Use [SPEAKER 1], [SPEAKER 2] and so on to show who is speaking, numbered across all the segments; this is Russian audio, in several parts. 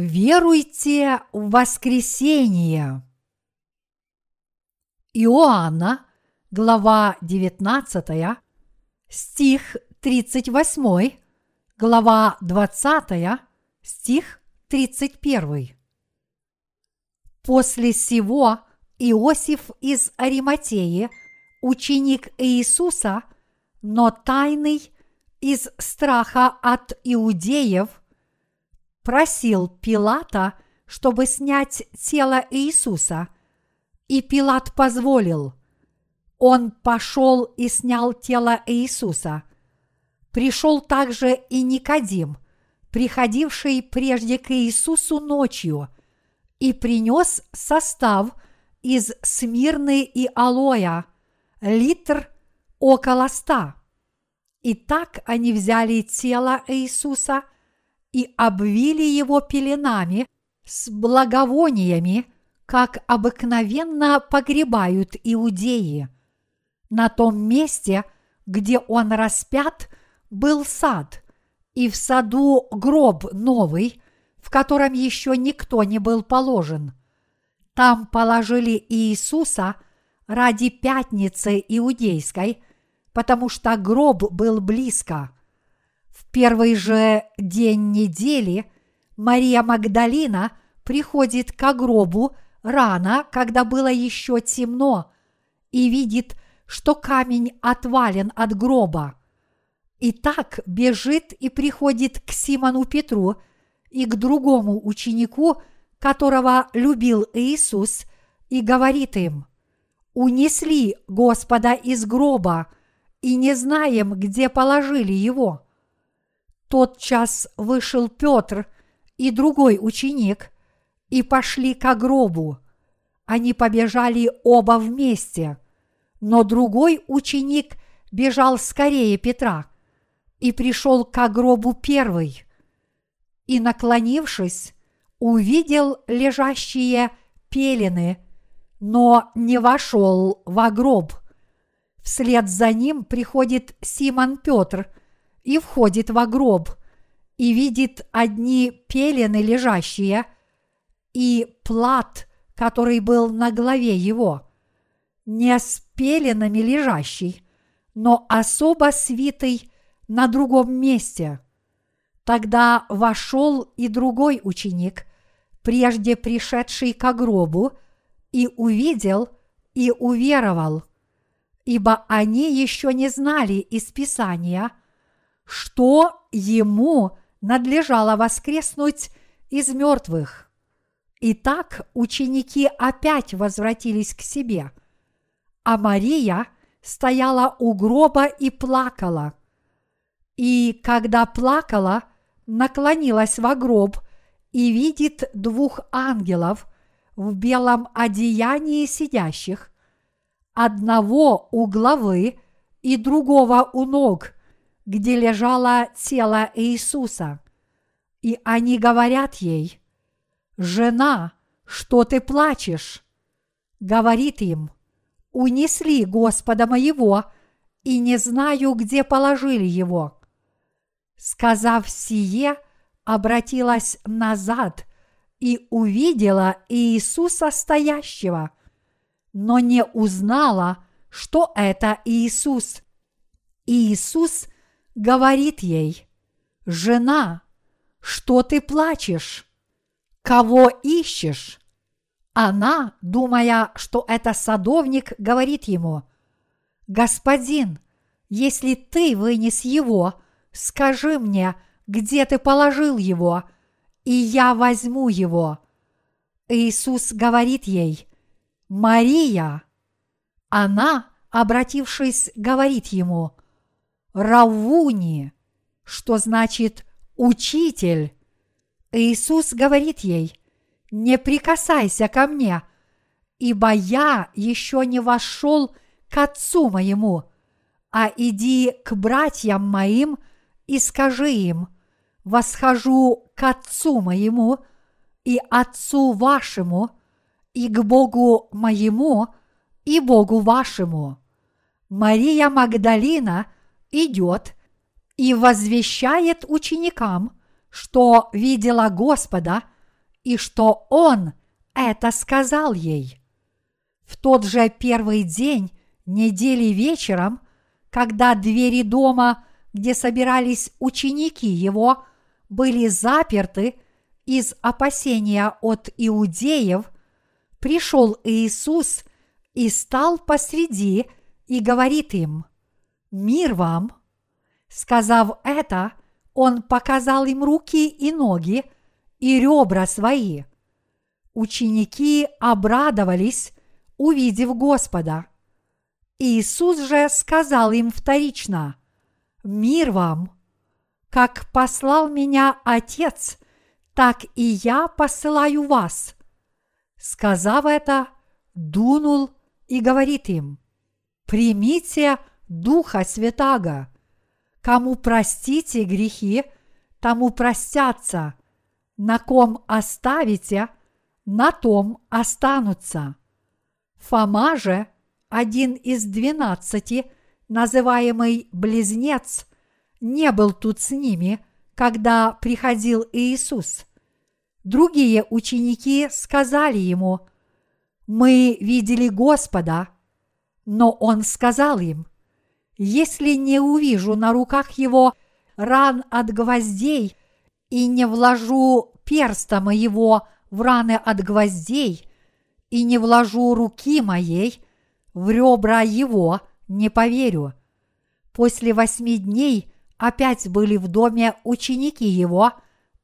[SPEAKER 1] Веруйте в воскресение. Иоанна, глава 19, стих 38, глава 20, стих 31. После сего Иосиф из Ариматеи, ученик Иисуса, но тайный из страха от иудеев, просил Пилата, чтобы снять тело Иисуса, и Пилат позволил. Он пошел и снял тело Иисуса. Пришел также и Никодим, приходивший прежде к Иисусу ночью, и принес состав из смирны и алоя, литр около ста. И так они взяли тело Иисуса и обвили его пеленами с благовониями, как обыкновенно погребают иудеи. На том месте, где он распят, был сад, и в саду гроб новый, в котором еще никто не был положен. Там положили Иисуса ради пятницы иудейской, потому что гроб был близко – первый же день недели Мария Магдалина приходит к гробу рано, когда было еще темно, и видит, что камень отвален от гроба. И так бежит и приходит к Симону Петру и к другому ученику, которого любил Иисус, и говорит им, «Унесли Господа из гроба, и не знаем, где положили его» тот час вышел Петр и другой ученик и пошли к гробу. Они побежали оба вместе, но другой ученик бежал скорее Петра и пришел к гробу первый. И, наклонившись, увидел лежащие пелены, но не вошел в гроб. Вслед за ним приходит Симон Петр – и входит в гроб и видит одни пелены лежащие и плат, который был на голове его, не с пеленами лежащий, но особо свитый на другом месте. Тогда вошел и другой ученик, прежде пришедший к гробу, и увидел и уверовал, ибо они еще не знали из Писания – что ему надлежало воскреснуть из мертвых. Итак, ученики опять возвратились к себе, а Мария стояла у гроба и плакала. И когда плакала, наклонилась во гроб и видит двух ангелов в белом одеянии сидящих, одного у главы и другого у ног – где лежало тело Иисуса. И они говорят ей, «Жена, что ты плачешь?» Говорит им, «Унесли Господа моего, и не знаю, где положили его». Сказав сие, обратилась назад и увидела Иисуса стоящего, но не узнала, что это Иисус. Иисус – говорит ей, «Жена, что ты плачешь? Кого ищешь?» Она, думая, что это садовник, говорит ему, «Господин, если ты вынес его, скажи мне, где ты положил его, и я возьму его». Иисус говорит ей, «Мария». Она, обратившись, говорит ему, Равуни, что значит учитель. Иисус говорит ей, не прикасайся ко мне, ибо я еще не вошел к отцу моему, а иди к братьям моим и скажи им, восхожу к отцу моему и отцу вашему, и к Богу моему и Богу вашему. Мария Магдалина – идет и возвещает ученикам, что видела Господа и что он это сказал ей. В тот же первый день недели вечером, когда двери дома, где собирались ученики его, были заперты из опасения от иудеев, пришел Иисус и стал посреди и говорит им, «Мир вам!» Сказав это, он показал им руки и ноги и ребра свои. Ученики обрадовались, увидев Господа. Иисус же сказал им вторично, «Мир вам! Как послал меня Отец, так и я посылаю вас». Сказав это, дунул и говорит им, «Примите Духа Святаго. Кому простите грехи, тому простятся, на ком оставите, на том останутся». Фома же, один из двенадцати, называемый Близнец, не был тут с ними, когда приходил Иисус. Другие ученики сказали ему, «Мы видели Господа», но он сказал им, «Если не увижу на руках его ран от гвоздей и не вложу перста моего в раны от гвоздей и не вложу руки моей в ребра его, не поверю». После восьми дней опять были в доме ученики его,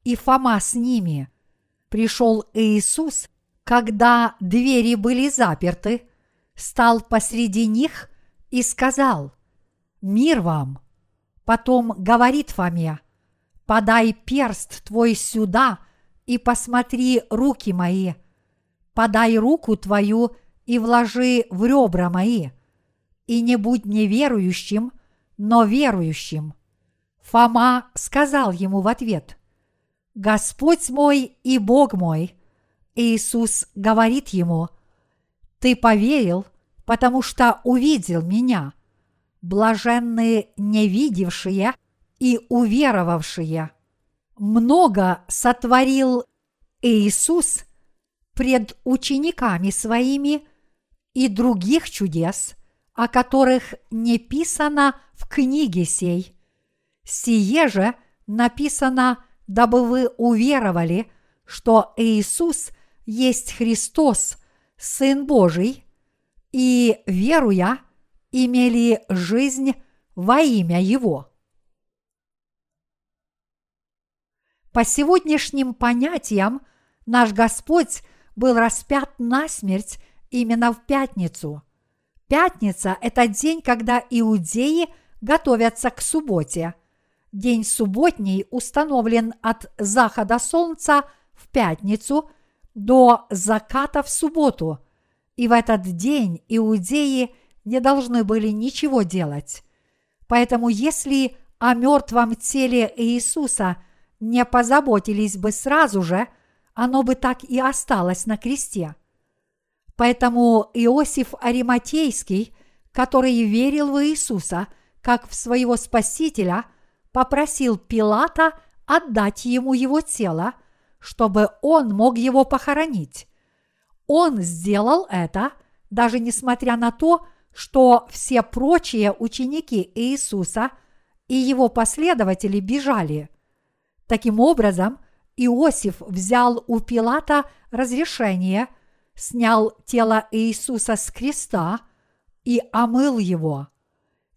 [SPEAKER 1] и Фома с ними. Пришел Иисус, когда двери были заперты, стал посреди них и сказал, «Мир вам!» Потом говорит Фоме, «Подай перст твой сюда и посмотри руки мои. Подай руку твою и вложи в ребра мои. И не будь неверующим, но верующим». Фома сказал ему в ответ, «Господь мой и Бог мой». Иисус говорит ему, «Ты поверил, потому что увидел меня. Блаженные невидевшие и уверовавшие». Много сотворил Иисус пред учениками своими и других чудес, о которых не писано в книге сей – Сие же написано, дабы вы уверовали, что Иисус есть Христос, Сын Божий, и, веруя, имели жизнь во имя Его. По сегодняшним понятиям наш Господь был распят на смерть именно в пятницу. Пятница – это день, когда иудеи готовятся к субботе – День субботний установлен от захода солнца в пятницу до заката в субботу, и в этот день иудеи не должны были ничего делать. Поэтому если о мертвом теле Иисуса не позаботились бы сразу же, оно бы так и осталось на кресте. Поэтому Иосиф Ариматейский, который верил в Иисуса как в своего Спасителя – попросил Пилата отдать ему его тело, чтобы он мог его похоронить. Он сделал это, даже несмотря на то, что все прочие ученики Иисуса и его последователи бежали. Таким образом, Иосиф взял у Пилата разрешение, снял тело Иисуса с креста и омыл его.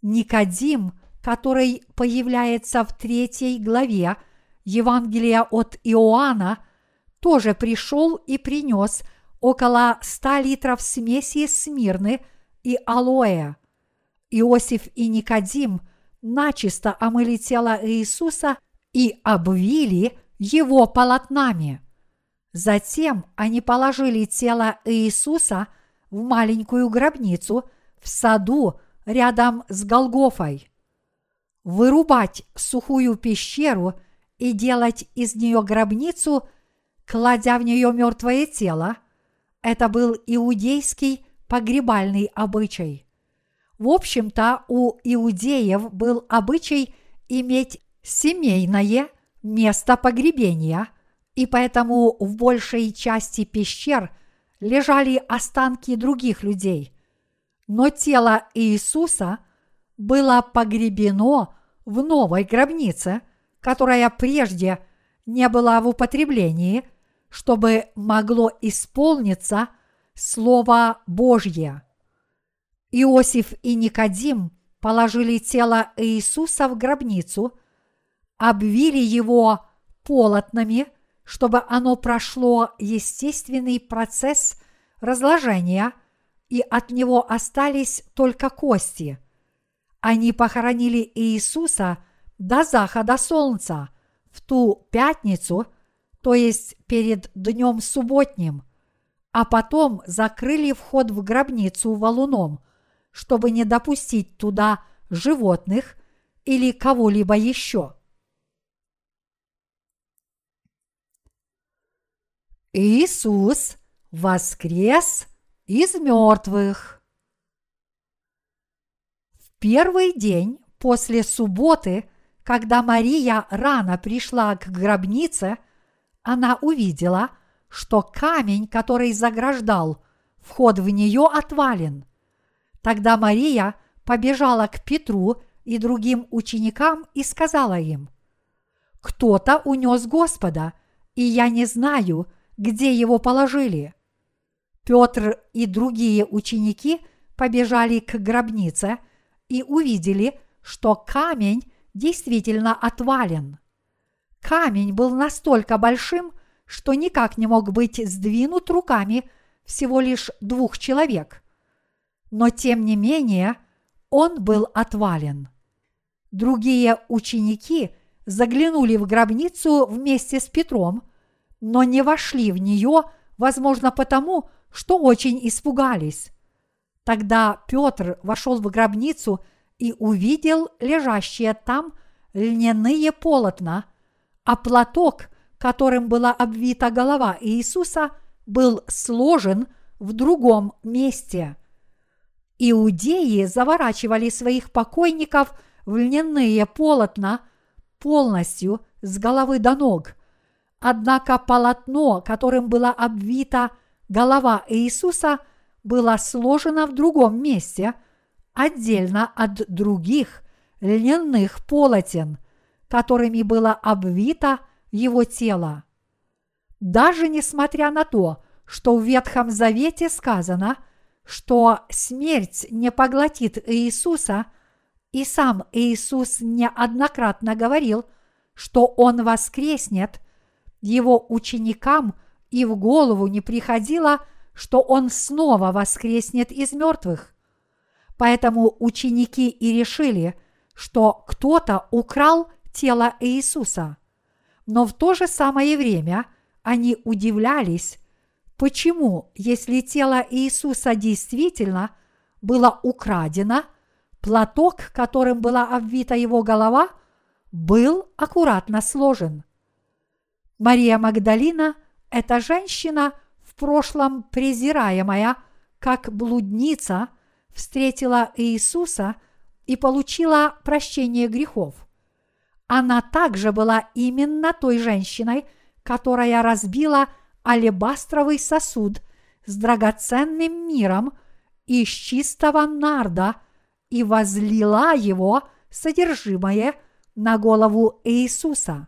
[SPEAKER 1] Никодим который появляется в третьей главе Евангелия от Иоанна, тоже пришел и принес около ста литров смеси смирны и алоэ. Иосиф и Никодим начисто омыли тело Иисуса и обвили его полотнами. Затем они положили тело Иисуса в маленькую гробницу в саду рядом с Голгофой вырубать сухую пещеру и делать из нее гробницу, кладя в нее мертвое тело, это был иудейский погребальный обычай. В общем-то, у иудеев был обычай иметь семейное место погребения, и поэтому в большей части пещер лежали останки других людей. Но тело Иисуса было погребено в новой гробнице, которая прежде не была в употреблении, чтобы могло исполниться Слово Божье. Иосиф и Никодим положили тело Иисуса в гробницу, обвили его полотнами, чтобы оно прошло естественный процесс разложения, и от него остались только кости. Они похоронили Иисуса до захода солнца в ту пятницу, то есть перед днем субботним, а потом закрыли вход в гробницу валуном, чтобы не допустить туда животных или кого-либо еще. Иисус воскрес из мертвых. В первый день после субботы, когда Мария рано пришла к гробнице, она увидела, что камень, который заграждал вход в нее, отвален. Тогда Мария побежала к Петру и другим ученикам и сказала им, «Кто-то унес Господа, и я не знаю, где его положили. Петр и другие ученики побежали к гробнице и увидели, что камень действительно отвален. Камень был настолько большим, что никак не мог быть сдвинут руками всего лишь двух человек. Но тем не менее он был отвален. Другие ученики заглянули в гробницу вместе с Петром но не вошли в нее, возможно, потому, что очень испугались. Тогда Петр вошел в гробницу и увидел лежащие там льняные полотна, а платок, которым была обвита голова Иисуса, был сложен в другом месте. Иудеи заворачивали своих покойников в льняные полотна полностью с головы до ног – Однако полотно, которым была обвита голова Иисуса, было сложено в другом месте, отдельно от других льняных полотен, которыми было обвито его тело. Даже несмотря на то, что в Ветхом Завете сказано, что смерть не поглотит Иисуса, и сам Иисус неоднократно говорил, что Он воскреснет – его ученикам и в голову не приходило, что он снова воскреснет из мертвых. Поэтому ученики и решили, что кто-то украл тело Иисуса. Но в то же самое время они удивлялись, почему, если тело Иисуса действительно было украдено, платок, которым была обвита его голова, был аккуратно сложен – Мария Магдалина – это женщина, в прошлом презираемая, как блудница, встретила Иисуса и получила прощение грехов. Она также была именно той женщиной, которая разбила алебастровый сосуд с драгоценным миром из чистого нарда и возлила его содержимое на голову Иисуса.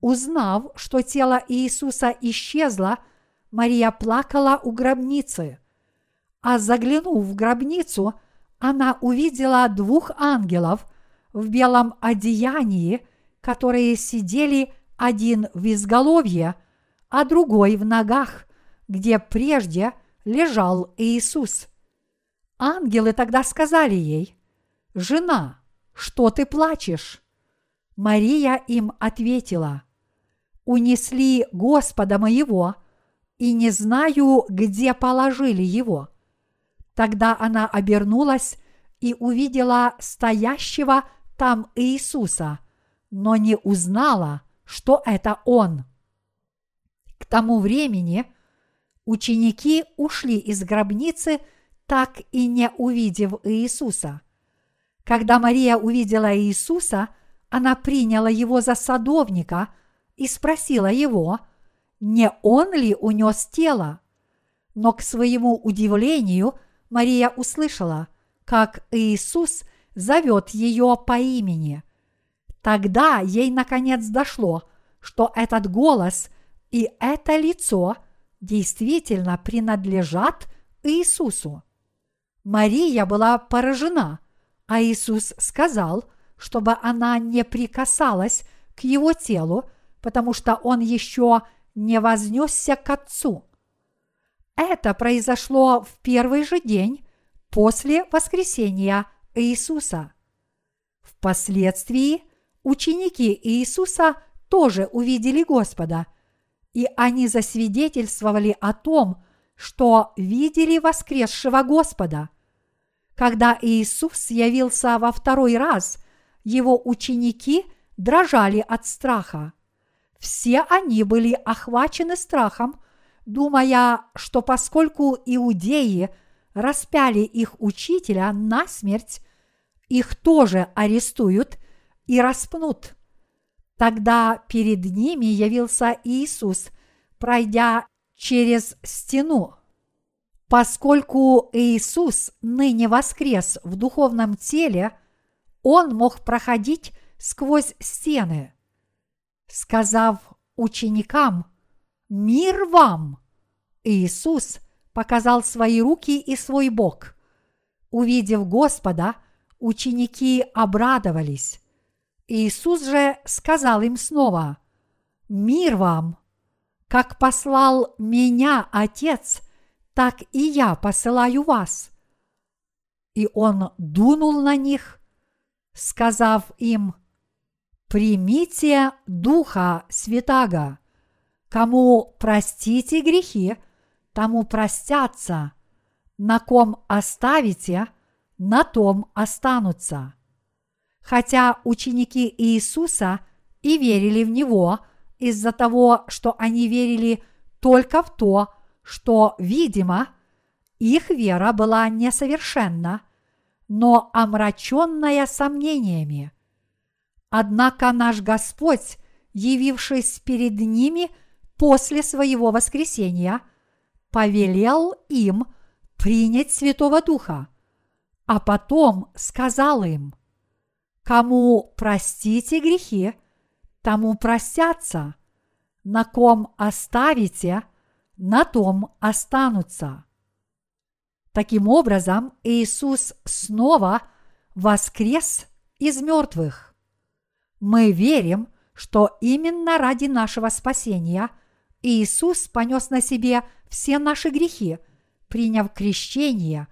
[SPEAKER 1] Узнав, что тело Иисуса исчезло, Мария плакала у гробницы. А заглянув в гробницу, она увидела двух ангелов в белом одеянии, которые сидели один в изголовье, а другой в ногах, где прежде лежал Иисус. Ангелы тогда сказали ей, «Жена, что ты плачешь?» Мария им ответила – унесли Господа моего, и не знаю, где положили его. Тогда она обернулась и увидела стоящего там Иисуса, но не узнала, что это он. К тому времени ученики ушли из гробницы, так и не увидев Иисуса. Когда Мария увидела Иисуса, она приняла его за садовника – и спросила его, не он ли унес тело. Но к своему удивлению Мария услышала, как Иисус зовет ее по имени. Тогда ей наконец дошло, что этот голос и это лицо действительно принадлежат Иисусу. Мария была поражена, а Иисус сказал, чтобы она не прикасалась к его телу, потому что он еще не вознесся к Отцу. Это произошло в первый же день после воскресения Иисуса. Впоследствии ученики Иисуса тоже увидели Господа, и они засвидетельствовали о том, что видели воскресшего Господа. Когда Иисус явился во второй раз, его ученики дрожали от страха. Все они были охвачены страхом, думая, что поскольку иудеи распяли их учителя на смерть, их тоже арестуют и распнут. Тогда перед ними явился Иисус, пройдя через стену. Поскольку Иисус ныне воскрес в духовном теле, Он мог проходить сквозь стены. Сказав ученикам «Мир вам!», Иисус показал свои руки и свой бок. Увидев Господа, ученики обрадовались. Иисус же сказал им снова «Мир вам!» Как послал меня Отец, так и я посылаю вас. И он дунул на них, сказав им, примите Духа Святаго. Кому простите грехи, тому простятся, на ком оставите, на том останутся. Хотя ученики Иисуса и верили в Него – из-за того, что они верили только в то, что, видимо, их вера была несовершенна, но омраченная сомнениями. Однако наш Господь, явившись перед ними после своего воскресения, повелел им принять Святого Духа, а потом сказал им, «Кому простите грехи, тому простятся, на ком оставите, на том останутся. Таким образом, Иисус снова воскрес из мертвых. Мы верим, что именно ради нашего спасения Иисус понес на себе все наши грехи, приняв крещение,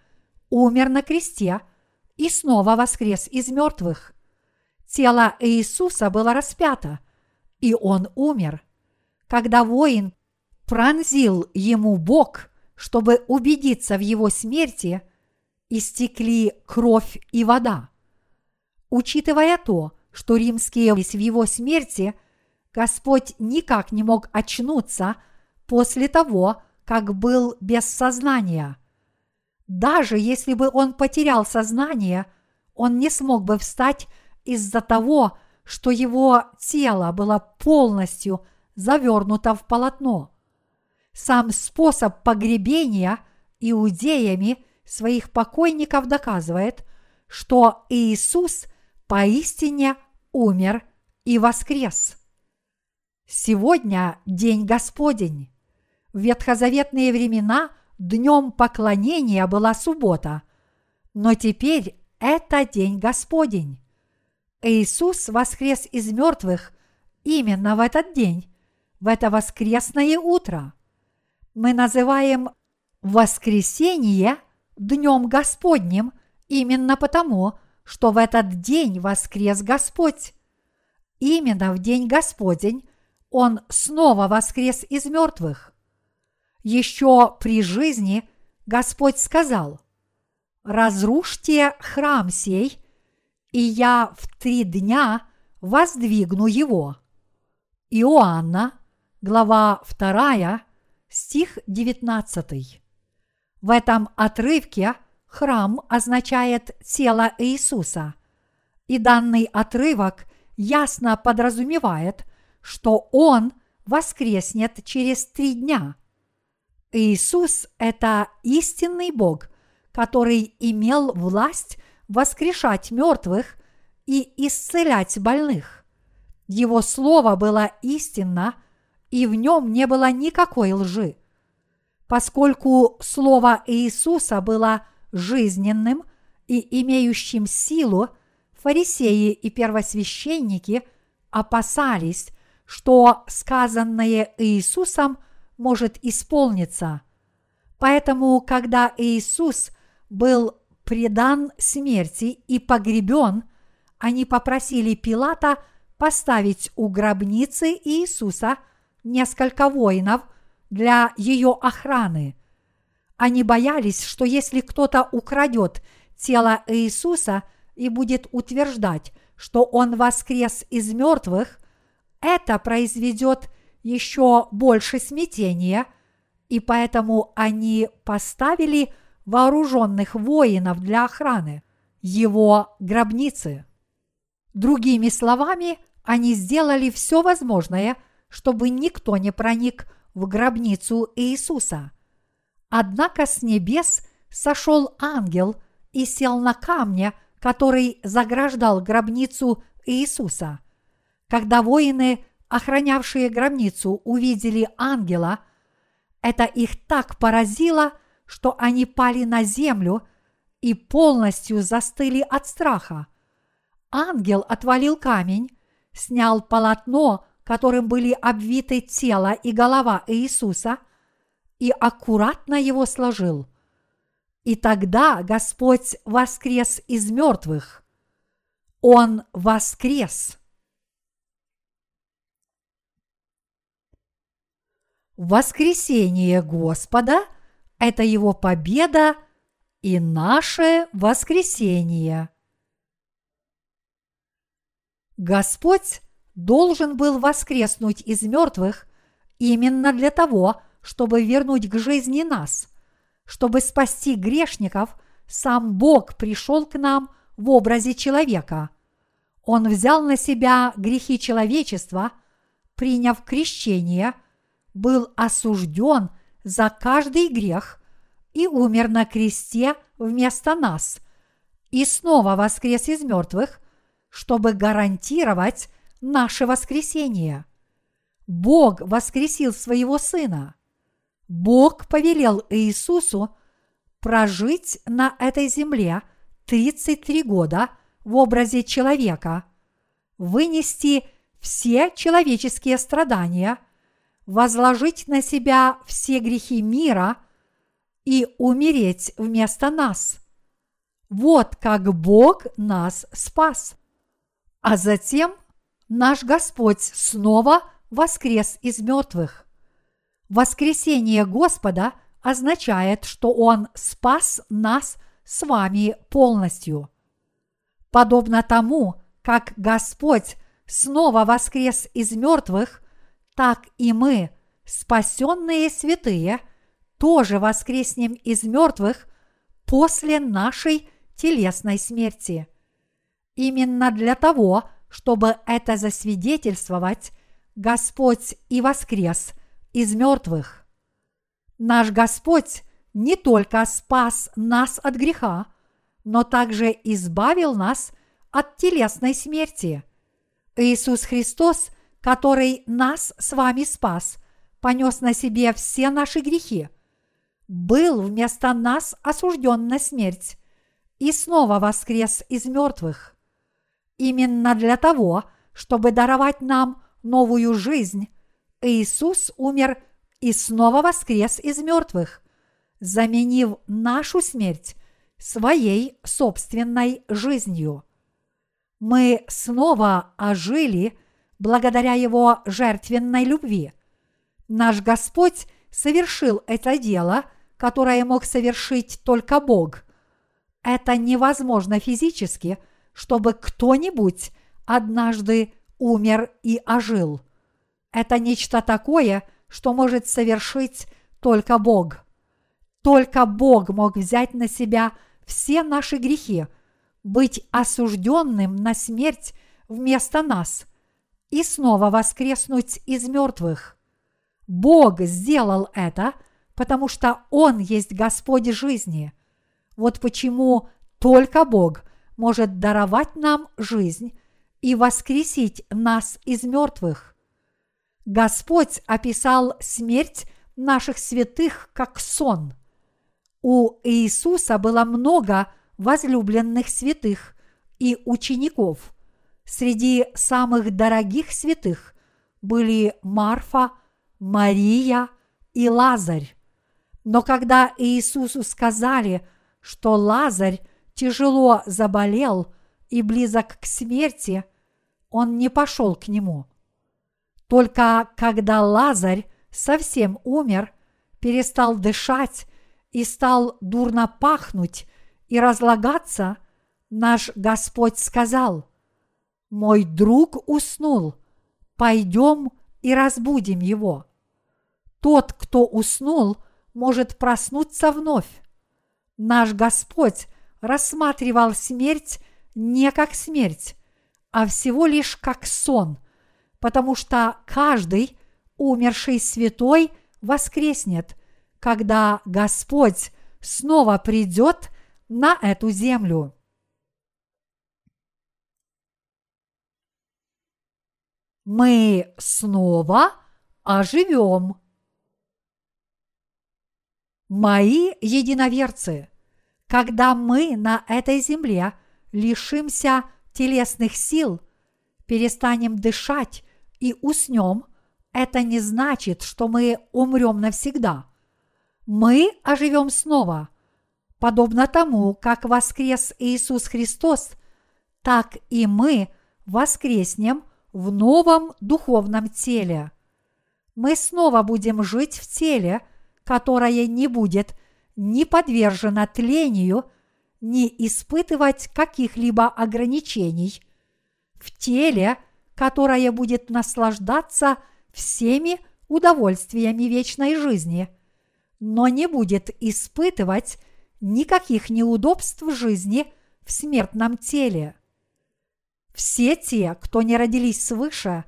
[SPEAKER 1] умер на кресте и снова воскрес из мертвых – Тело Иисуса было распято, и он умер. Когда воин пронзил ему бок, чтобы убедиться в его смерти, истекли кровь и вода. Учитывая то, что римские в его смерти, Господь никак не мог очнуться после того, как был без сознания. Даже если бы он потерял сознание, он не смог бы встать из-за того, что его тело было полностью завернуто в полотно. Сам способ погребения иудеями своих покойников доказывает, что Иисус поистине умер и воскрес. Сегодня день Господень. В ветхозаветные времена днем поклонения была суббота, но теперь это день Господень. Иисус воскрес из мертвых именно в этот день, в это воскресное утро. Мы называем воскресение Днем Господним именно потому, что в этот день воскрес Господь. Именно в день Господень Он снова воскрес из мертвых. Еще при жизни Господь сказал, «Разрушьте храм сей – и я в три дня воздвигну его. Иоанна, глава 2, стих 19. В этом отрывке храм означает тело Иисуса, и данный отрывок ясно подразумевает, что Он воскреснет через три дня. Иисус – это истинный Бог, который имел власть воскрешать мертвых и исцелять больных. Его слово было истинно, и в нем не было никакой лжи. Поскольку слово Иисуса было жизненным и имеющим силу, фарисеи и первосвященники опасались, что сказанное Иисусом может исполниться. Поэтому, когда Иисус был предан смерти и погребен, они попросили Пилата поставить у гробницы Иисуса несколько воинов для ее охраны. Они боялись, что если кто-то украдет тело Иисуса и будет утверждать, что он воскрес из мертвых, это произведет еще больше смятения, и поэтому они поставили вооруженных воинов для охраны его гробницы. Другими словами, они сделали все возможное, чтобы никто не проник в гробницу Иисуса. Однако с небес сошел ангел и сел на камне, который заграждал гробницу Иисуса. Когда воины, охранявшие гробницу, увидели ангела, это их так поразило, что они пали на землю и полностью застыли от страха. Ангел отвалил камень, снял полотно, которым были обвиты тело и голова Иисуса, и аккуратно его сложил. И тогда Господь воскрес из мертвых. Он воскрес. Воскресение Господа – это Его победа и наше воскресение. Господь должен был воскреснуть из мертвых именно для того, чтобы вернуть к жизни нас, чтобы спасти грешников, сам Бог пришел к нам в образе человека. Он взял на себя грехи человечества, приняв крещение, был осужден – за каждый грех и умер на кресте вместо нас, и снова воскрес из мертвых, чтобы гарантировать наше воскресение. Бог воскресил своего Сына. Бог повелел Иисусу прожить на этой земле 33 года в образе человека, вынести все человеческие страдания – возложить на себя все грехи мира и умереть вместо нас. Вот как Бог нас спас. А затем наш Господь снова воскрес из мертвых. Воскресение Господа означает, что Он спас нас с вами полностью. Подобно тому, как Господь снова воскрес из мертвых – так и мы, спасенные святые, тоже воскреснем из мертвых после нашей телесной смерти. Именно для того, чтобы это засвидетельствовать, Господь и воскрес из мертвых. Наш Господь не только спас нас от греха, но также избавил нас от телесной смерти. Иисус Христос – который нас с вами спас, понес на себе все наши грехи, был вместо нас осужден на смерть и снова воскрес из мертвых. Именно для того, чтобы даровать нам новую жизнь, Иисус умер и снова воскрес из мертвых, заменив нашу смерть своей собственной жизнью. Мы снова ожили – благодаря Его жертвенной любви. Наш Господь совершил это дело, которое мог совершить только Бог. Это невозможно физически, чтобы кто-нибудь однажды умер и ожил. Это нечто такое, что может совершить только Бог. Только Бог мог взять на себя все наши грехи, быть осужденным на смерть вместо нас и снова воскреснуть из мертвых. Бог сделал это, потому что Он есть Господь жизни. Вот почему только Бог может даровать нам жизнь и воскресить нас из мертвых. Господь описал смерть наших святых как сон. У Иисуса было много возлюбленных святых и учеников. Среди самых дорогих святых были Марфа, Мария и Лазарь. Но когда Иисусу сказали, что Лазарь тяжело заболел и близок к смерти, он не пошел к нему. Только когда Лазарь совсем умер, перестал дышать и стал дурно пахнуть и разлагаться, наш Господь сказал, «Мой друг уснул, пойдем и разбудим его». Тот, кто уснул, может проснуться вновь. Наш Господь рассматривал смерть не как смерть, а всего лишь как сон, потому что каждый умерший святой воскреснет, когда Господь снова придет на эту землю. Мы снова оживем. Мои единоверцы, когда мы на этой земле лишимся телесных сил, перестанем дышать и уснем, это не значит, что мы умрем навсегда. Мы оживем снова, подобно тому, как воскрес Иисус Христос, так и мы воскреснем в новом духовном теле. Мы снова будем жить в теле, которое не будет ни подвержено тлению, ни испытывать каких-либо ограничений, в теле, которое будет наслаждаться всеми удовольствиями вечной жизни, но не будет испытывать никаких неудобств жизни в смертном теле. Все те, кто не родились свыше,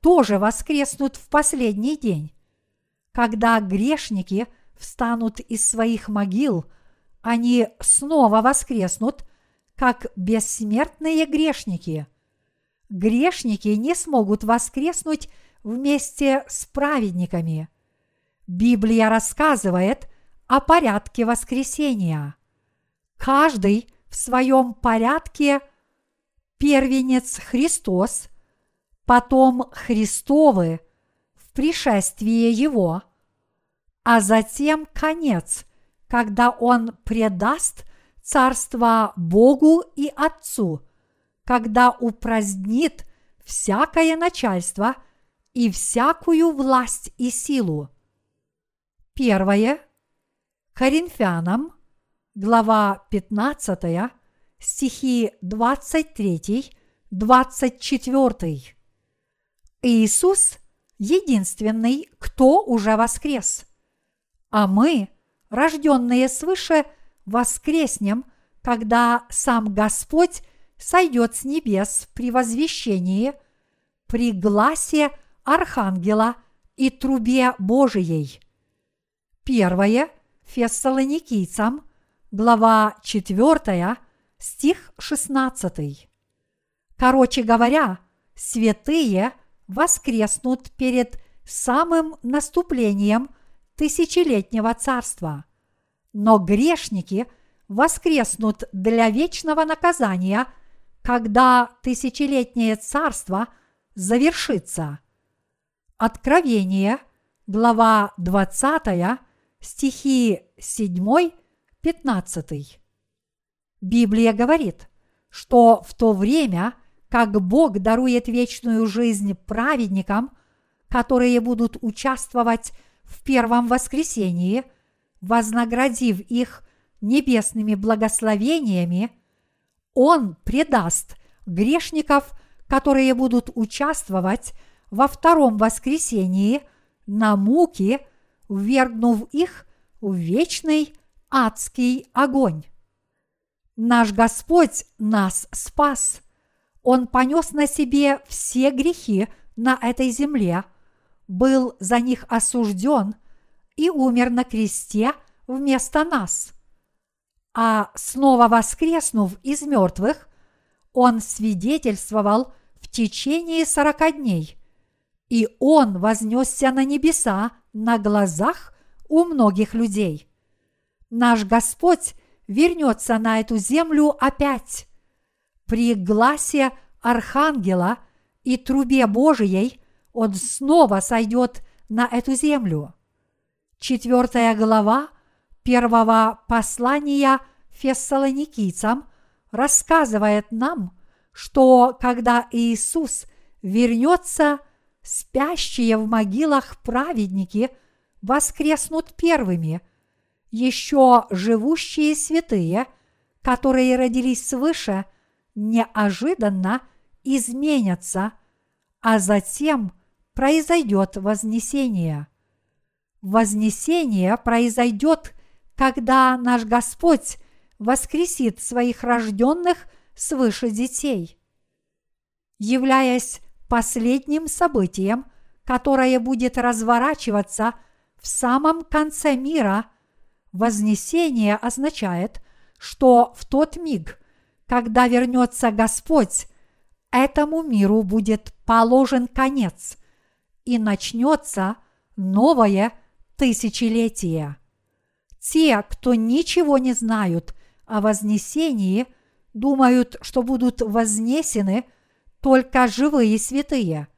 [SPEAKER 1] тоже воскреснут в последний день. Когда грешники встанут из своих могил, они снова воскреснут, как бессмертные грешники. Грешники не смогут воскреснуть вместе с праведниками. Библия рассказывает о порядке воскресения. Каждый в своем порядке первенец Христос, потом Христовы в пришествии Его, а затем конец, когда Он предаст царство Богу и Отцу, когда упразднит всякое начальство – и всякую власть и силу. Первое. Коринфянам, глава 15, стихи 23-24. Иисус – единственный, кто уже воскрес. А мы, рожденные свыше, воскреснем, когда сам Господь сойдет с небес при возвещении, при гласе – Архангела и трубе Божией. Первое Фессалоникийцам, глава 4, стих 16. Короче говоря, святые воскреснут перед самым наступлением тысячелетнего царства. Но грешники воскреснут для вечного наказания, когда тысячелетнее царство завершится. Откровение, глава 20, стихи 7, 15. Библия говорит, что в то время, как Бог дарует вечную жизнь праведникам, которые будут участвовать в первом воскресении, вознаградив их небесными благословениями, Он предаст грешников, которые будут участвовать во втором воскресении на муки, ввергнув их в вечный адский огонь. Наш Господь нас спас. Он понес на себе все грехи на этой земле, был за них осужден и умер на кресте вместо нас. А снова воскреснув из мертвых, он свидетельствовал в течение сорока дней, и он вознесся на небеса на глазах у многих людей. Наш Господь вернется на эту землю опять. При гласе Архангела и трубе Божией он снова сойдет на эту землю. Четвертая глава первого послания фессалоникийцам рассказывает нам, что когда Иисус вернется, спящие в могилах праведники воскреснут первыми, еще живущие святые, которые родились свыше, неожиданно изменятся, а затем произойдет вознесение. Вознесение произойдет, когда наш Господь воскресит своих рожденных свыше детей. Являясь последним событием, которое будет разворачиваться в самом конце мира, вознесение означает, что в тот миг, когда вернется Господь, этому миру будет положен конец и начнется новое тысячелетие. Те, кто ничего не знают о вознесении, думают, что будут вознесены только живые святые,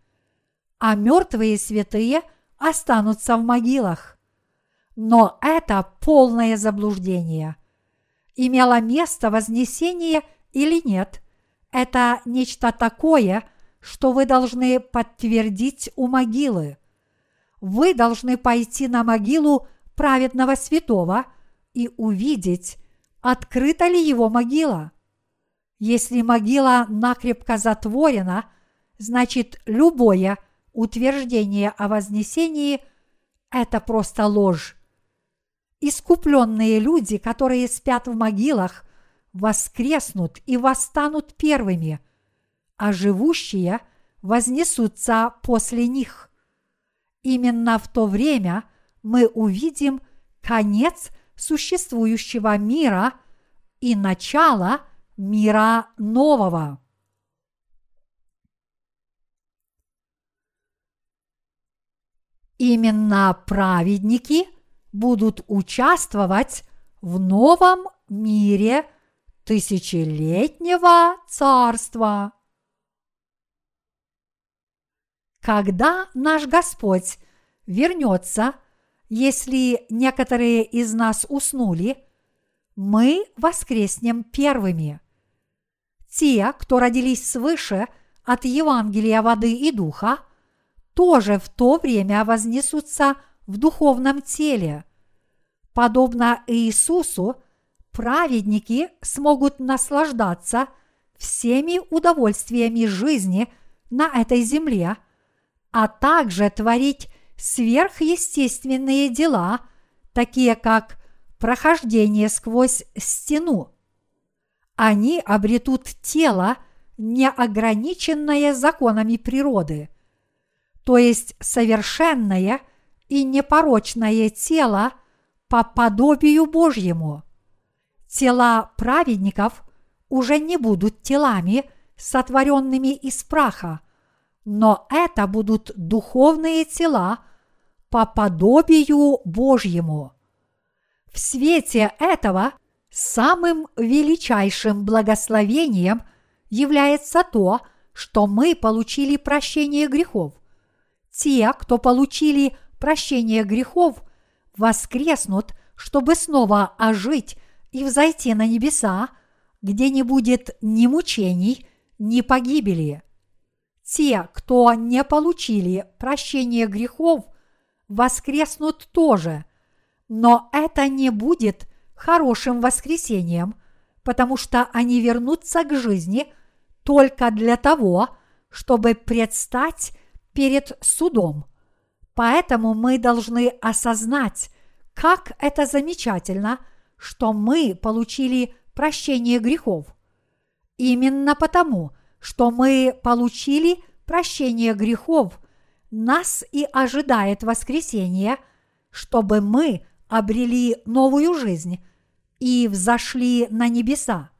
[SPEAKER 1] а мертвые святые останутся в могилах. Но это полное заблуждение. Имело место вознесение или нет, это нечто такое, что вы должны подтвердить у могилы. Вы должны пойти на могилу праведного святого и увидеть, открыта ли его могила. Если могила накрепко затворена, значит любое утверждение о вознесении – это просто ложь. Искупленные люди, которые спят в могилах, воскреснут и восстанут первыми, а живущие вознесутся после них. Именно в то время мы увидим конец существующего мира и начало мира нового. Именно праведники будут участвовать в новом мире тысячелетнего царства. Когда наш Господь вернется, если некоторые из нас уснули, мы воскреснем первыми – те, кто родились свыше от Евангелия воды и духа, тоже в то время вознесутся в духовном теле. Подобно Иисусу, праведники смогут наслаждаться всеми удовольствиями жизни на этой земле, а также творить сверхъестественные дела, такие как прохождение сквозь стену – они обретут тело, неограниченное законами природы, то есть совершенное и непорочное тело по подобию Божьему. Тела праведников уже не будут телами, сотворенными из праха, но это будут духовные тела по подобию Божьему. В свете этого – Самым величайшим благословением является то, что мы получили прощение грехов. Те, кто получили прощение грехов, воскреснут, чтобы снова ожить и взойти на небеса, где не будет ни мучений, ни погибели. Те, кто не получили прощение грехов, воскреснут тоже, но это не будет хорошим воскресением, потому что они вернутся к жизни только для того, чтобы предстать перед судом. Поэтому мы должны осознать, как это замечательно, что мы получили прощение грехов. Именно потому, что мы получили прощения грехов, нас и ожидает воскресение, чтобы мы обрели новую жизнь и взошли на небеса.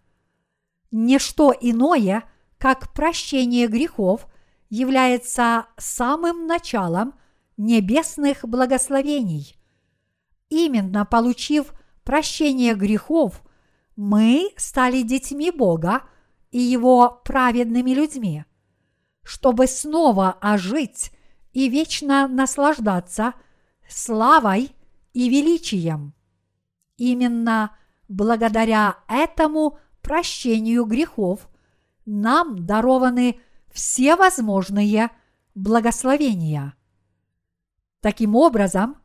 [SPEAKER 1] Ничто иное, как прощение грехов, является самым началом небесных благословений. Именно получив прощение грехов, мы стали детьми Бога и Его праведными людьми. Чтобы снова ожить и вечно наслаждаться славой и величием. Именно благодаря этому прощению грехов нам дарованы все возможные благословения. Таким образом,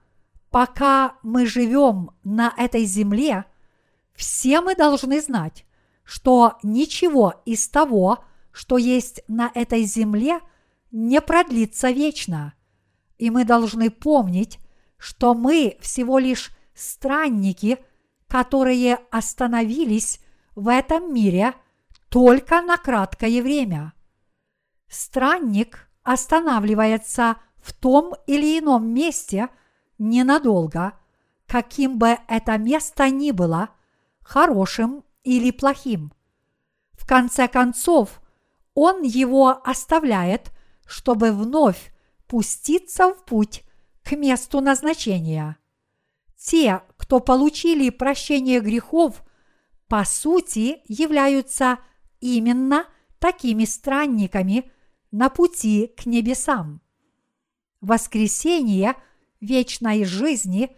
[SPEAKER 1] пока мы живем на этой земле, все мы должны знать, что ничего из того, что есть на этой земле, не продлится вечно. И мы должны помнить, что мы всего лишь странники, которые остановились в этом мире только на краткое время. Странник останавливается в том или ином месте ненадолго, каким бы это место ни было, хорошим или плохим. В конце концов, он его оставляет, чтобы вновь пуститься в путь к месту назначения. Те, кто получили прощение грехов, по сути являются именно такими странниками на пути к небесам. Воскресение вечной жизни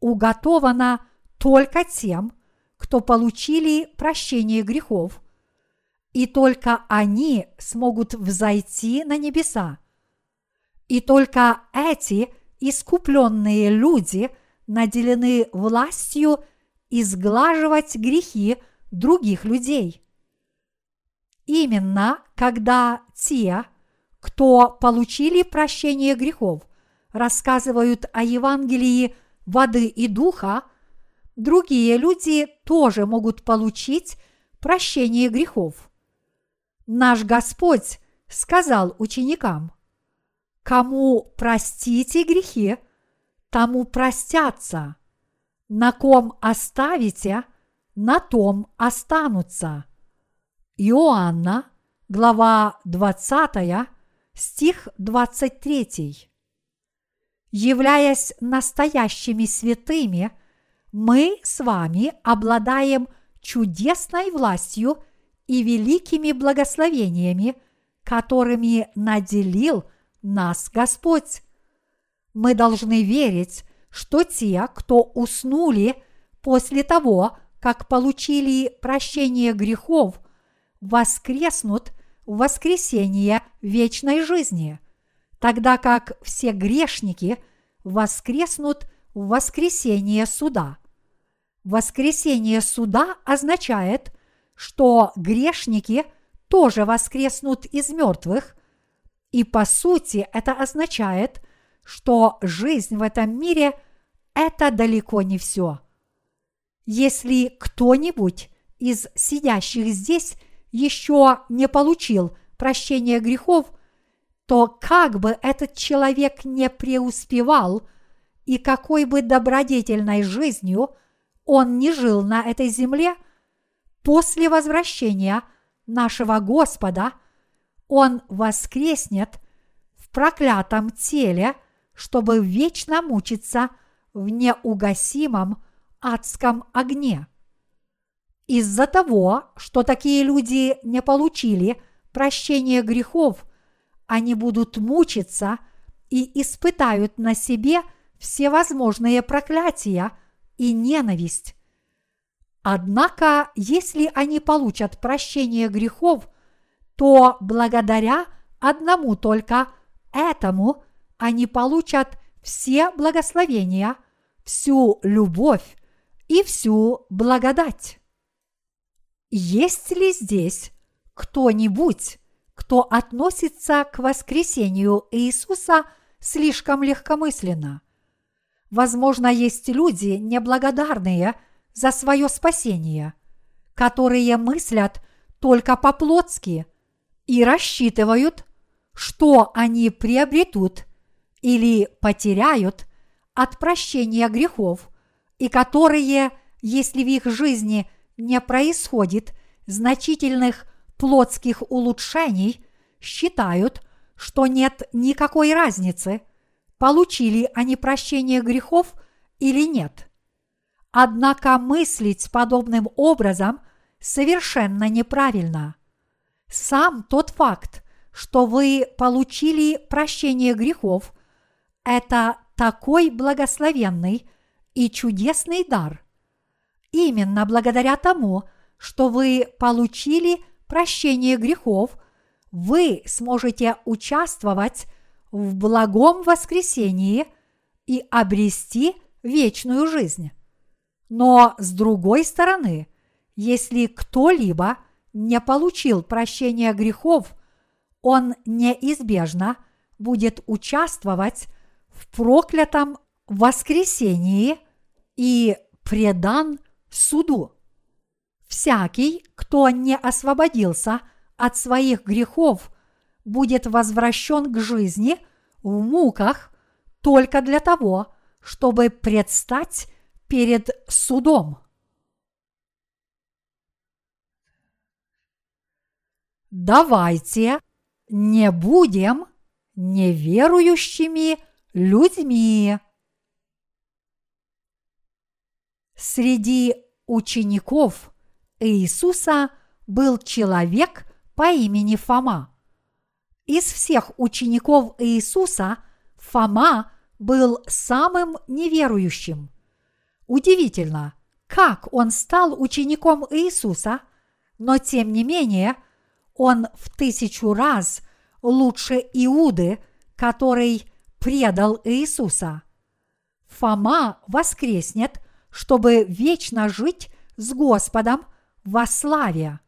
[SPEAKER 1] уготовано только тем, кто получили прощение грехов, и только они смогут взойти на небеса. И только эти искупленные люди наделены властью изглаживать грехи других людей. Именно когда те, кто получили прощение грехов, рассказывают о Евангелии воды и духа – другие люди тоже могут получить прощение грехов. Наш Господь сказал ученикам, кому простите грехи, тому простятся, на ком оставите, на том останутся. Иоанна, глава 20, стих 23. Являясь настоящими святыми – мы с вами обладаем чудесной властью и великими благословениями, которыми наделил нас Господь. Мы должны верить, что те, кто уснули после того, как получили прощение грехов, воскреснут воскресение вечной жизни, тогда как все грешники воскреснут в воскресение суда. Воскресение суда означает, что грешники тоже воскреснут из мертвых, и по сути это означает, что жизнь в этом мире – это далеко не все. Если кто-нибудь из сидящих здесь еще не получил прощения грехов, то как бы этот человек не преуспевал и какой бы добродетельной жизнью – он не жил на этой земле, после возвращения нашего Господа он воскреснет в проклятом теле, чтобы вечно мучиться в неугасимом адском огне. Из-за того, что такие люди не получили прощения грехов, они будут мучиться и испытают на себе все возможные проклятия – и ненависть. Однако, если они получат прощение грехов, то благодаря одному только этому они получат все благословения, всю любовь и всю благодать. Есть ли здесь кто-нибудь, кто относится к воскресению Иисуса слишком легкомысленно? Возможно, есть люди неблагодарные за свое спасение, которые мыслят только по-плотски и рассчитывают, что они приобретут или потеряют от прощения грехов, и которые, если в их жизни не происходит значительных плотских улучшений, считают, что нет никакой разницы, получили они прощение грехов или нет. Однако мыслить подобным образом совершенно неправильно. Сам тот факт, что вы получили прощение грехов, это такой благословенный и чудесный дар. Именно благодаря тому, что вы получили прощение грехов, вы сможете участвовать в благом воскресении и обрести вечную жизнь. Но с другой стороны, если кто-либо не получил прощения грехов, он неизбежно будет участвовать в проклятом воскресении и предан суду. Всякий, кто не освободился от своих грехов, будет возвращен к жизни в муках только для того, чтобы предстать перед судом. Давайте не будем неверующими людьми. Среди учеников Иисуса был человек по имени Фома. Из всех учеников Иисуса Фома был самым неверующим. Удивительно, как он стал учеником Иисуса, но тем не менее он в тысячу раз лучше Иуды, который предал Иисуса. Фома воскреснет, чтобы вечно жить с Господом во славе.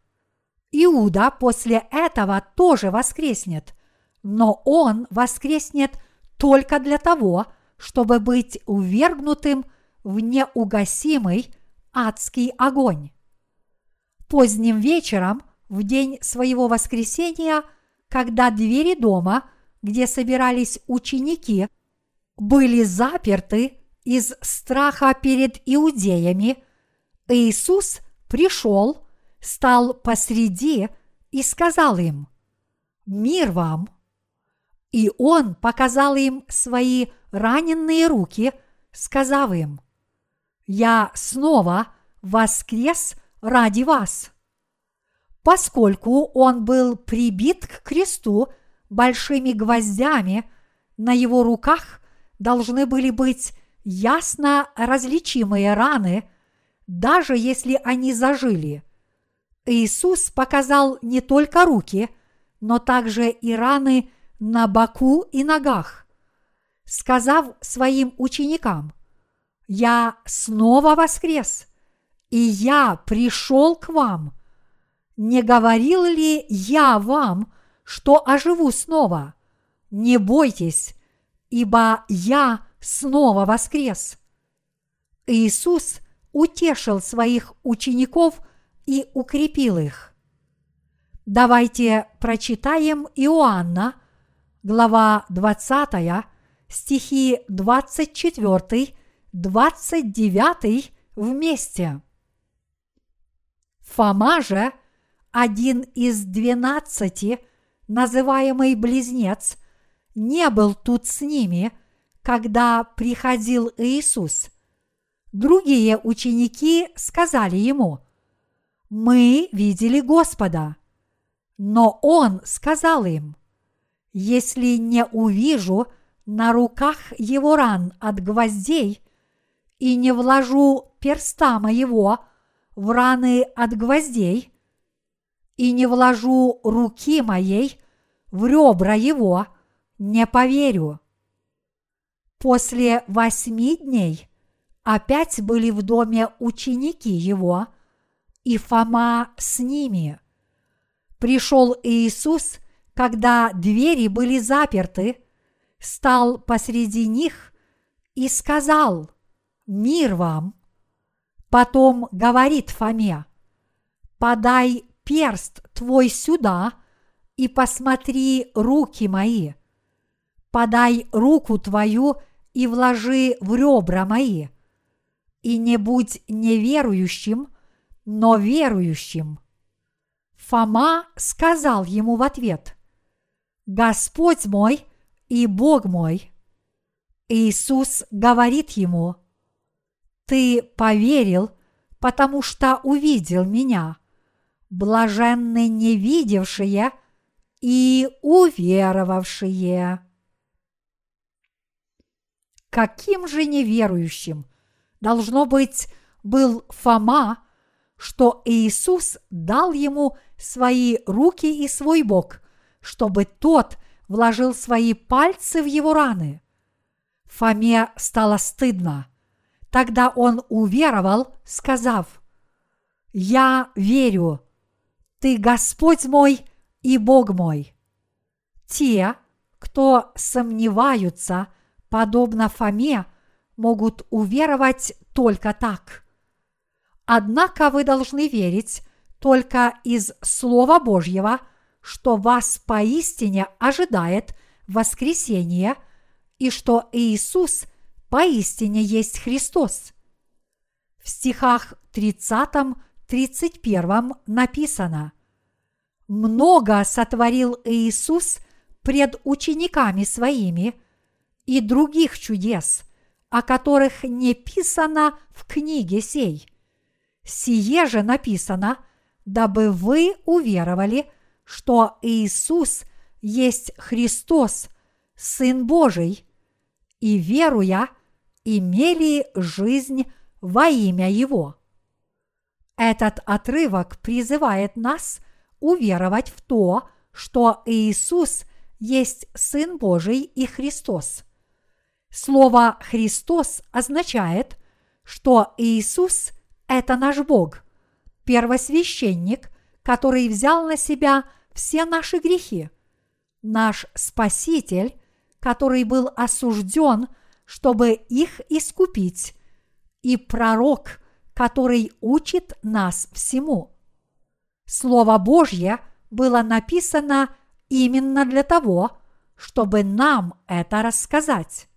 [SPEAKER 1] Иуда после этого тоже воскреснет, но он воскреснет только для того, чтобы быть увергнутым в неугасимый адский огонь. Поздним вечером, в день своего воскресения, когда двери дома, где собирались ученики, были заперты из страха перед иудеями, Иисус пришел, стал посреди и сказал им, «Мир вам!» И Он показал им свои раненные руки, сказав им, «Я снова воскрес ради вас». Поскольку он был прибит к кресту большими гвоздями, на его руках должны были быть ясно различимые раны, даже если они зажили. Иисус показал не только руки, но также и раны на боку и ногах, сказав своим ученикам, «Я снова воскрес, и я пришел к вам. Не говорил ли я вам, что оживу снова? Не бойтесь, ибо я снова воскрес». Иисус утешил своих учеников и укрепил их. Давайте прочитаем Иоанна – глава 20, стихи 24-29 вместе. Фома же, один из двенадцати, называемый близнец, не был тут с ними, когда приходил Иисус. Другие ученики сказали ему, «Мы видели Господа». Но он сказал им, если не увижу на руках его ран от гвоздей и не вложу перста моего в раны от гвоздей и не вложу руки моей в ребра его, не поверю. После восьми дней опять были в доме ученики его, и Фома с ними. Пришел Иисус – когда двери были заперты, стал посреди них и сказал «Мир вам!» Потом говорит Фоме «Подай перст твой сюда и посмотри руки мои. Подай руку твою и вложи в ребра мои. И не будь неверующим, но верующим. Фома сказал ему в ответ, Господь мой и Бог мой. Иисус говорит ему, Ты поверил, потому что увидел меня. Блаженны невидевшие и уверовавшие. Каким же неверующим должно быть был Фома, что Иисус дал ему свои руки и свой бок, чтобы тот вложил свои пальцы в его раны. Фоме стало стыдно. Тогда он уверовал, сказав, «Я верю, Ты Господь мой и Бог мой». Те, кто сомневаются, подобно Фоме, могут уверовать только так. Однако вы должны верить только из Слова Божьего, что вас поистине ожидает воскресение и что Иисус поистине есть Христос. В стихах 30-31 написано «Много сотворил Иисус пред учениками своими и других чудес, о которых не писано в книге сей – Сие же написано, дабы вы уверовали, что Иисус есть Христос, Сын Божий, и веруя, имели жизнь во имя Его. Этот отрывок призывает нас уверовать в то, что Иисус есть Сын Божий и Христос. Слово «Христос» означает, что Иисус это наш Бог, первосвященник, который взял на себя все наши грехи, наш Спаситель, который был осужден, чтобы их искупить, и пророк, который учит нас всему. Слово Божье было написано именно для того, чтобы нам это рассказать.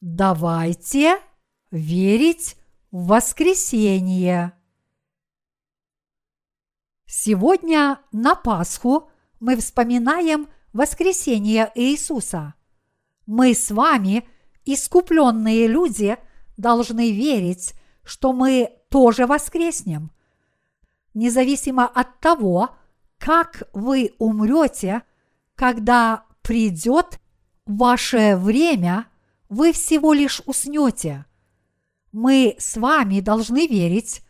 [SPEAKER 1] Давайте верить в воскресение. Сегодня на Пасху мы вспоминаем воскресение Иисуса. Мы с вами, искупленные люди, должны верить, что мы тоже воскреснем. Независимо от того, как вы умрете, когда придет ваше время – вы всего лишь уснете. Мы с вами должны верить,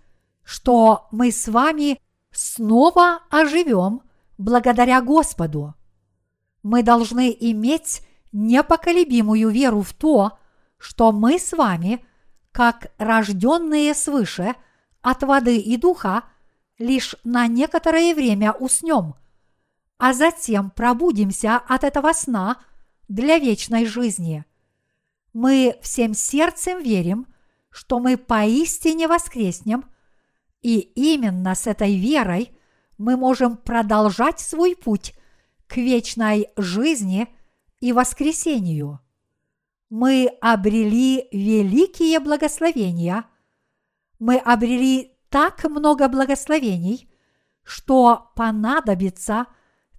[SPEAKER 1] что мы с вами снова оживем благодаря Господу. Мы должны иметь непоколебимую веру в то, что мы с вами, как рожденные свыше от воды и духа, лишь на некоторое время уснем, а затем пробудимся от этого сна для вечной жизни – мы всем сердцем верим, что мы поистине воскреснем, и именно с этой верой мы можем продолжать свой путь к вечной жизни и воскресению. Мы обрели великие благословения, мы обрели так много благословений, что понадобится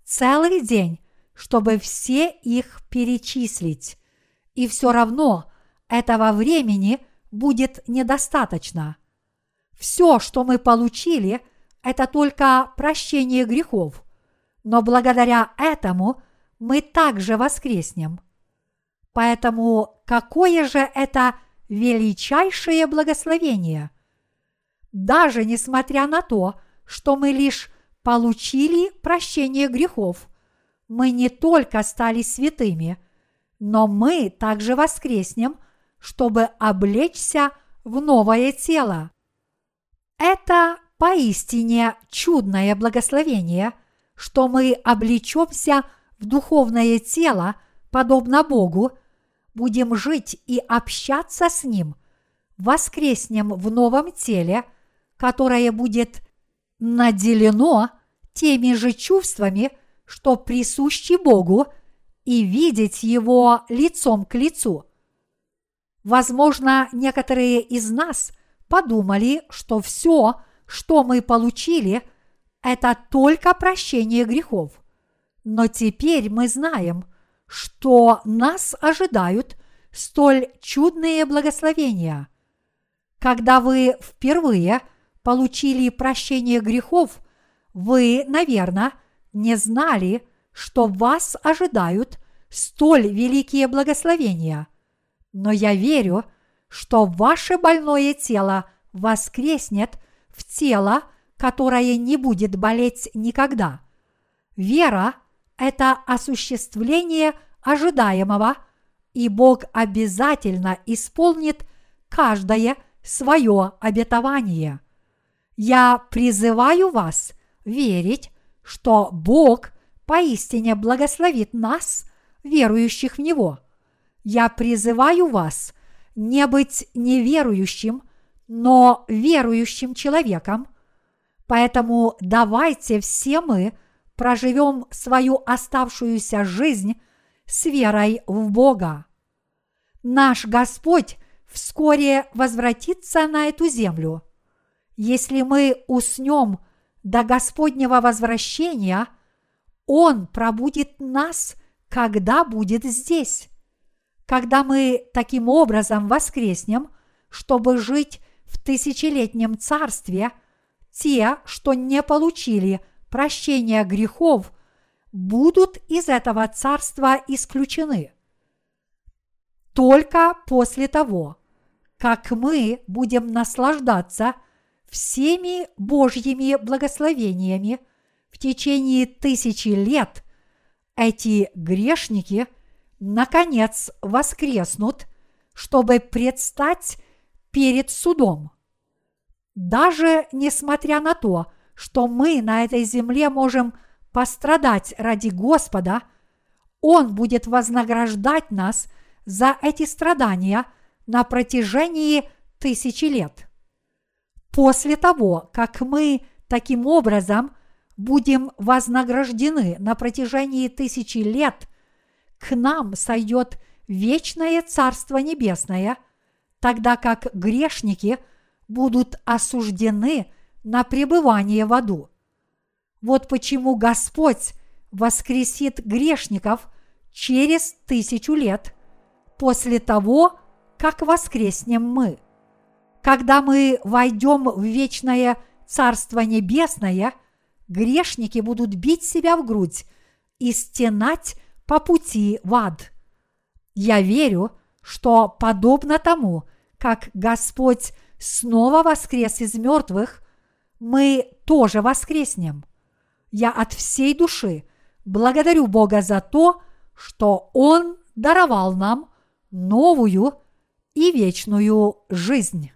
[SPEAKER 1] целый день, чтобы все их перечислить и все равно этого времени будет недостаточно. Все, что мы получили, это только прощение грехов, но благодаря этому мы также воскреснем. Поэтому какое же это величайшее благословение? Даже несмотря на то, что мы лишь получили прощение грехов, мы не только стали святыми – но мы также воскреснем, чтобы облечься в новое тело. Это поистине чудное благословение, что мы облечемся в духовное тело, подобно Богу, будем жить и общаться с Ним, воскреснем в новом теле, которое будет наделено теми же чувствами, что присущи Богу, и видеть Его лицом к лицу. Возможно, некоторые из нас подумали, что все, что мы получили, это только прощение грехов. Но теперь мы знаем, что нас ожидают столь чудные благословения. Когда вы впервые получили прощение грехов, вы, наверное, не знали, что вас ожидают столь великие благословения. Но я верю, что ваше больное тело воскреснет в тело, которое не будет болеть никогда. Вера – это осуществление ожидаемого, и Бог обязательно исполнит каждое свое обетование. Я призываю вас верить, что Бог поистине благословит нас, верующих в Него. Я призываю вас не быть неверующим, но верующим человеком, поэтому давайте все мы проживем свою оставшуюся жизнь с верой в Бога. Наш Господь вскоре возвратится на эту землю. Если мы уснем до Господнего возвращения, Он пробудит нас, когда будет здесь. Когда мы таким образом воскреснем, чтобы жить в тысячелетнем царстве, те, что не получили прощения грехов, будут из этого царства исключены. Только после того, как мы будем наслаждаться всеми Божьими благословениями в течение тысячи лет, эти грешники наконец воскреснут, чтобы предстать перед судом. Даже несмотря на то, что мы на этой земле можем пострадать ради Господа, Он будет вознаграждать нас за эти страдания – на протяжении тысячи лет. После того, как мы таким образом будем вознаграждены на протяжении тысячи лет, к нам сойдет вечное Царство Небесное, тогда как грешники будут осуждены на пребывание в аду. Вот почему Господь воскресит грешников через тысячу лет после того, как воскреснем мы. Когда мы войдем в вечное Царство Небесное, грешники будут бить себя в грудь и стенать по пути в ад. Я верю, что подобно тому, как Господь снова воскрес из мертвых, мы тоже воскреснем. Я от всей души благодарю Бога за то, что Он даровал нам новую и вечную жизнь.